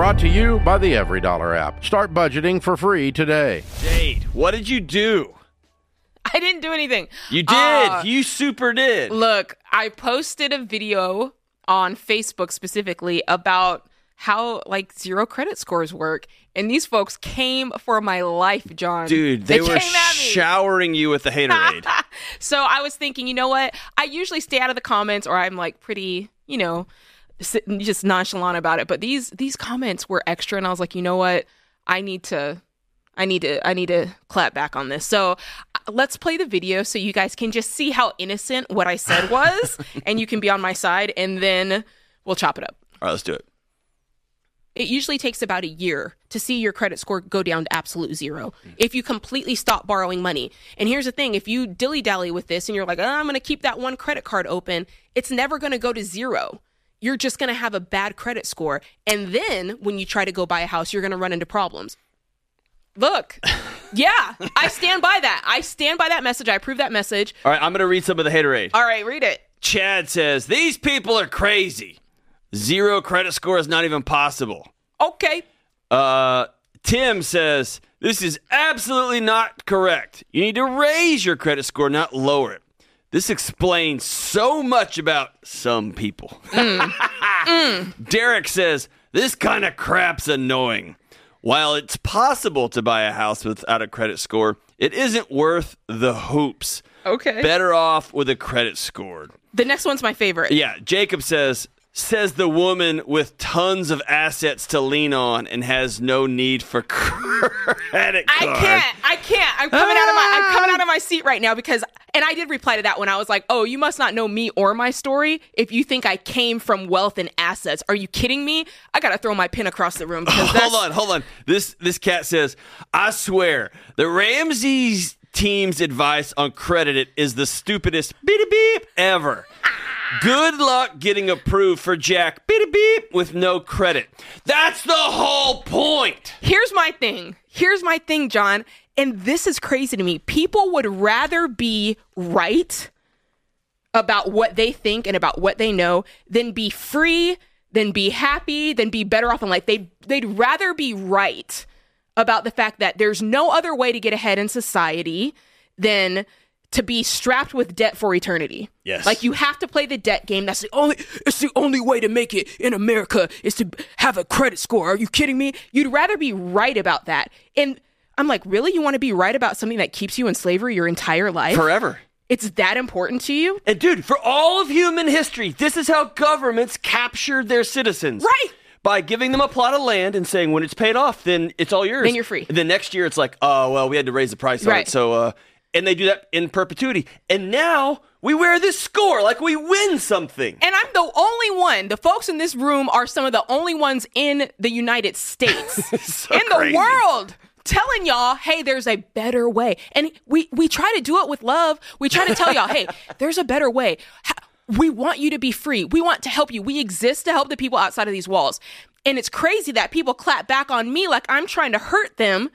Brought to you by the EveryDollar app. Start budgeting for free today. Jade, what did you do? I didn't do anything. You did. Uh, you super did. Look, I posted a video on Facebook specifically about how like zero credit scores work. And these folks came for my life, John. Dude, they, were came at me. showering you with the haterade. So I was thinking, you know what? I usually stay out of the comments or I'm like pretty, you know, s- just nonchalant about it. But these these comments were extra and I was like, you know what? I need to I need to I need to clap back on this. So uh, let's play the video so you guys can just see how innocent what I said was and you can be on my side and then we'll chop it up. All right, let's do it. It usually takes about a year to see your credit score go down to absolute zero if you completely stop borrowing money. And here's the thing if you dilly dally with this and you're like, oh, I'm going to keep that one credit card open, it's never going to go to zero. You're just going to have a bad credit score. And then when you try to go buy a house, you're going to run into problems. Look, yeah, I stand by that. I stand by that message. I approve that message. All right, I'm going to read some of the haterade. All right, read it. Chad says, These people are crazy. Zero credit score is not even possible. Okay. Uh, Tim says, This is absolutely not correct. You need to raise your credit score, not lower it. This explains so much about some people. Derek says, This kind of crap's annoying. While it's possible to buy a house without a credit score, it isn't worth the hoops. Okay. Better off with a credit score. The next one's my favorite. Yeah, Jacob says says the woman with tons of assets to lean on and has no need for credit card. I can't. I can't. I'm coming out of my I'm coming out of my seat right now because and I did reply to that when I was like, "Oh, you must not know me or my story if you think I came from wealth and assets. Are you kidding me? I got to throw my pin across the room because that's Hold on, hold on. This this cat says, "I swear, the Ramsey team's advice on credit is the stupidest beep beep ever." Good luck getting approved for Jack beep beep with no credit. That's the whole point. Here's my thing. Here's my thing, John. And this is crazy to me. People would rather be right about what they think and about what they know than be free, than be happy, than be better off in life. They they'd rather be right about the fact that there's no other way to get ahead in society than to be strapped with debt for eternity. Yes. Like you have to play the debt game. That's the only it's the only way to make it in America is to have a credit score. Are you kidding me? You'd rather be right about that. And I'm like, really? You want to be right about something that keeps you in slavery your entire life? Forever. It's that important to you? And dude, for all of human history, this is how governments captured their citizens. Right. By giving them a plot of land and saying when it's paid off, then it's all yours. Then you're free. And then next year it's like, oh well, we had to raise the price on it. So uh and they do that in perpetuity. And now we wear this score like we win something. And I'm the only one. The folks in this room are some of the only ones in the United States, So in the world, telling y'all, "Hey, there's a better way." And we we try to do it with love. We try to tell y'all, "Hey, there's a better way." We want you to be free. We want to help you. We exist to help the people outside of these walls. And it's crazy that people clap back on me like I'm trying to hurt them,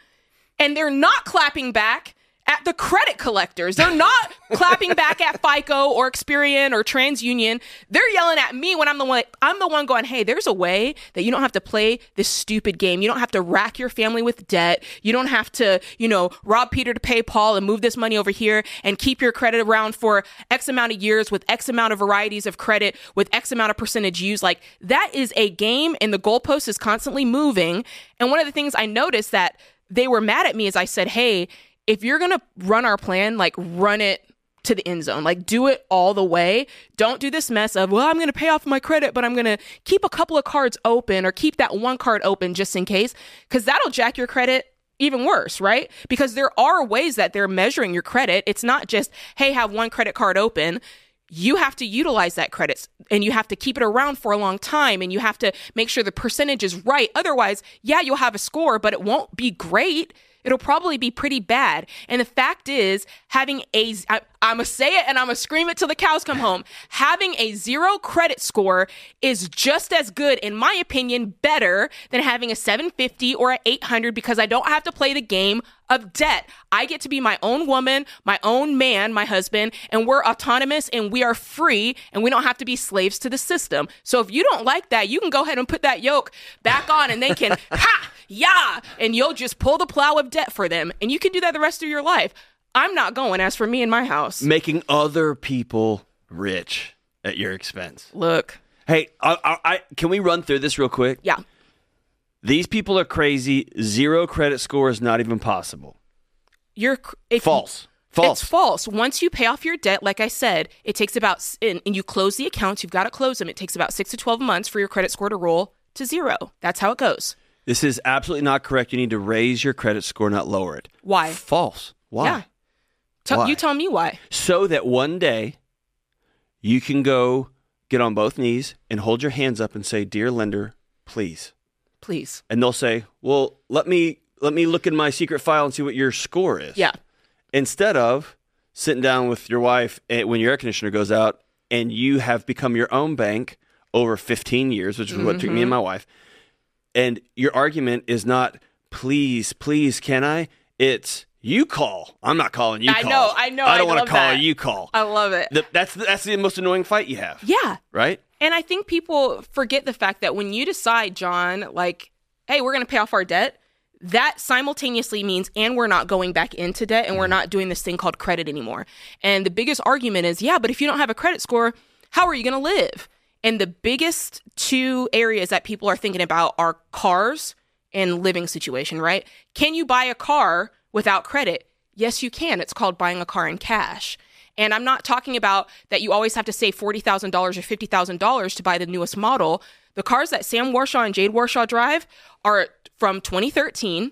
and they're not clapping back at the credit collectors. They're not clapping back at FICO or Experian or TransUnion. They're yelling at me when I'm the one I'm the one going, "Hey, there's a way that you don't have to play this stupid game. You don't have to rack your family with debt. You don't have to, you know, rob Peter to pay Paul and move this money over here and keep your credit around for X amount of years with X amount of varieties of credit with X amount of percentage used." Like that is a game and the goalpost is constantly moving. And one of the things I noticed that they were mad at me is I said, "Hey, if you're gonna run our plan, like run it to the end zone. Like do it all the way. Don't do this mess of, well, I'm gonna pay off my credit, but I'm gonna keep a couple of cards open or keep that one card open just in case. Cause that'll jack your credit even worse, right? Because there are ways that they're measuring your credit. It's not just, hey, have one credit card open you have to utilize that credit and you have to keep it around for a long time and you have to make sure the percentage is right. Otherwise, yeah, you'll have a score, but it won't be great. It'll probably be pretty bad. And the fact is, having a, I, I'm gonna say it and I'm gonna scream it till the cows come home. Having a zero credit score is just as good, in my opinion, better than having a 750 or an 800 because I don't have to play the game of debt. I get to be my own woman, my own man, my husband, and we're autonomous and we are free and we don't have to be slaves to the system. So if you don't like that, you can go ahead and put that yoke back on and they can, ha, yeah, and you'll just pull the plow of debt for them. And you can do that the rest of your life. I'm not going as for me and my house. Making other people rich at your expense. Look, Hey, I, I, I, can we run through this real quick? yeah. These people are crazy. Zero credit score is not even possible. You're if False. False. It's false. Once you pay off your debt, like I said, it takes about and, and you close the accounts. You've got to close them. It takes about six to twelve months for your credit score to roll to zero. That's how it goes. This is absolutely not correct. You need to raise your credit score, not lower it. Why? False. Why? Yeah. Tell, Why? You tell me why. So that one day you can go get on both knees and hold your hands up and say, "Dear lender, please." Please. And they'll say, "Well, let me let me look in my secret file and see what your score is." Yeah. Instead of sitting down with your wife eh, when your air conditioner goes out and you have become your own bank over 15 years, which is what took me Mm-hmm. and my wife. And your argument is not, please, please, can I? It's you call. I'm not calling you. I call. know, I know, I don't want to call. that. You call. I love it. The- that's that's the most annoying fight you have, yeah. right? And I think people forget the fact that when you decide, John, like, hey, we're going to pay off our debt, that simultaneously means, and we're not going back into debt and we're mm-hmm. not doing this thing called credit anymore. And the biggest argument is, yeah, but if you don't have a credit score, how are you going to live? And the biggest two areas that people are thinking about are cars and living situation, right? Can you buy a car without credit? Yes, you can. It's called buying a car in cash. And I'm not talking about that you always have to save $40,000 or $50,000 to buy the newest model. The cars that Sam Warshaw and Jade Warshaw drive are from 2013.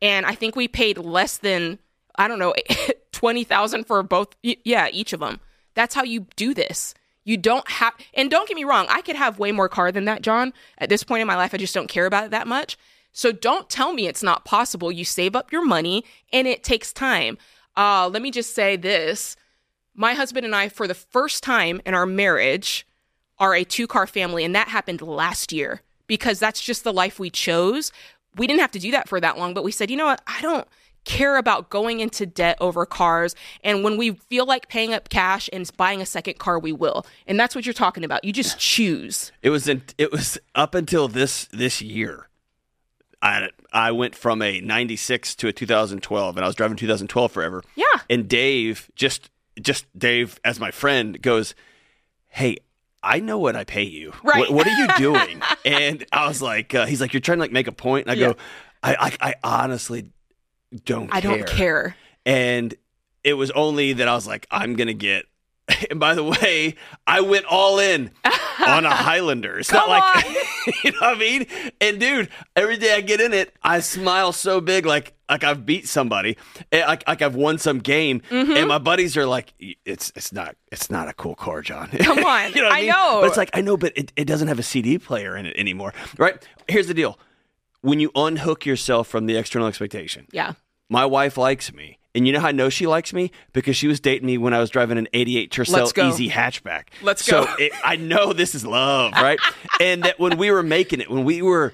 And I think we paid less than, I don't know, 20,000 for both. Yeah, each of them. That's how you do this. You don't have, and don't get me wrong, I could have way more car than that, John. At this point in my life, I just don't care about it that much. So don't tell me it's not possible. You save up your money and it takes time. Uh, let me just say this my husband and I, for the first time in our marriage, are a two car family. And that happened last year because that's just the life we chose. We didn't have to do that for that long, but we said, you know what? I don't care about going into debt over cars. And when we feel like paying up cash and buying a second car, we will. And that's what you're talking about. You just choose. It was in, it was up until this this year. I I went from a 96 to a 2012 and I was driving 2012 forever. Yeah. And Dave just just Dave as my friend goes, "Hey, I know what I pay you. Right. What, what are you doing?" and I was like, uh, "He's like, you're trying to like make a point." And I go, I, "I I honestly don't I care. don't care. And it was only that I was like, I'm gonna get. And by the way, I went all in on a Highlander. It's not Come like on. you know what I mean. And dude, every day I get in it, I smile so big, like like I've beat somebody, like like I've won some game. Mm-hmm. And my buddies are like, it's it's not it's not a cool car, John. Come on. you know I, I mean? know. But it's like I know, but it, it doesn't have a CD player in it anymore, right? Here's the deal: when you unhook yourself from the external expectation, Yeah. my wife likes me. And you know how I know she likes me? Because she was dating me when I was driving an 88 Tercel. Easy hatchback. Let's so go. it, I know this is love, right? and that when we were making it, when we were,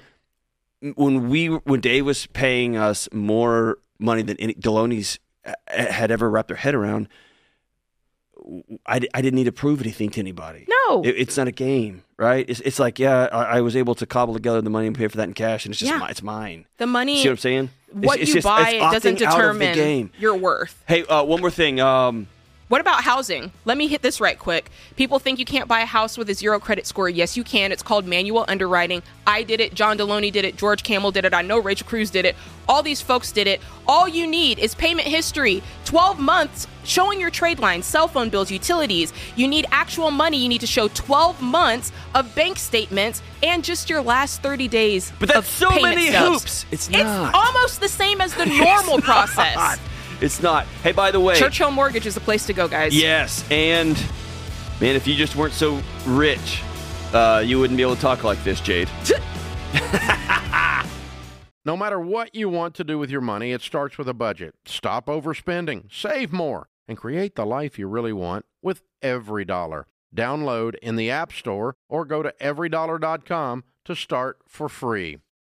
when we, when Dave was paying us more money than any Delony's uh, had ever wrapped their head around, I, I didn't need to prove anything to anybody. No. It- it's not a game, right? It's, it's like, yeah, I, I was able to cobble together the money and pay for that in cash, and it's just Yeah. mi- it's mine. The money, See what I'm saying? What it's you just- buy, doesn't opting out of the determine your worth. Hey, uh, one more thing. Um, What about housing? Let me hit this right quick. People think you can't buy a house with a zero credit score. Yes, you can. It's called manual underwriting. I did it. John Delony did it. George Kamel did it. I know Rachel Cruze did it. All these folks did it. All you need is payment history 12 months showing your trade lines, cell phone bills, utilities. You need actual money. You need to show 12 months of bank statements and just your last 30 days. But that's so many hoops. It's not. It's almost the same as the normal process. not. It's not. Hey, by the way, Churchill Mortgage is the place to go, guys. yes, and man, if you just weren't so rich, uh, you wouldn't be able to talk like this, Jade. No matter what you want to do with your money, it starts with a budget. Stop overspending, save more, and create the life you really want with every dollar. Download in the App Store or go to everydollar.com to start for free.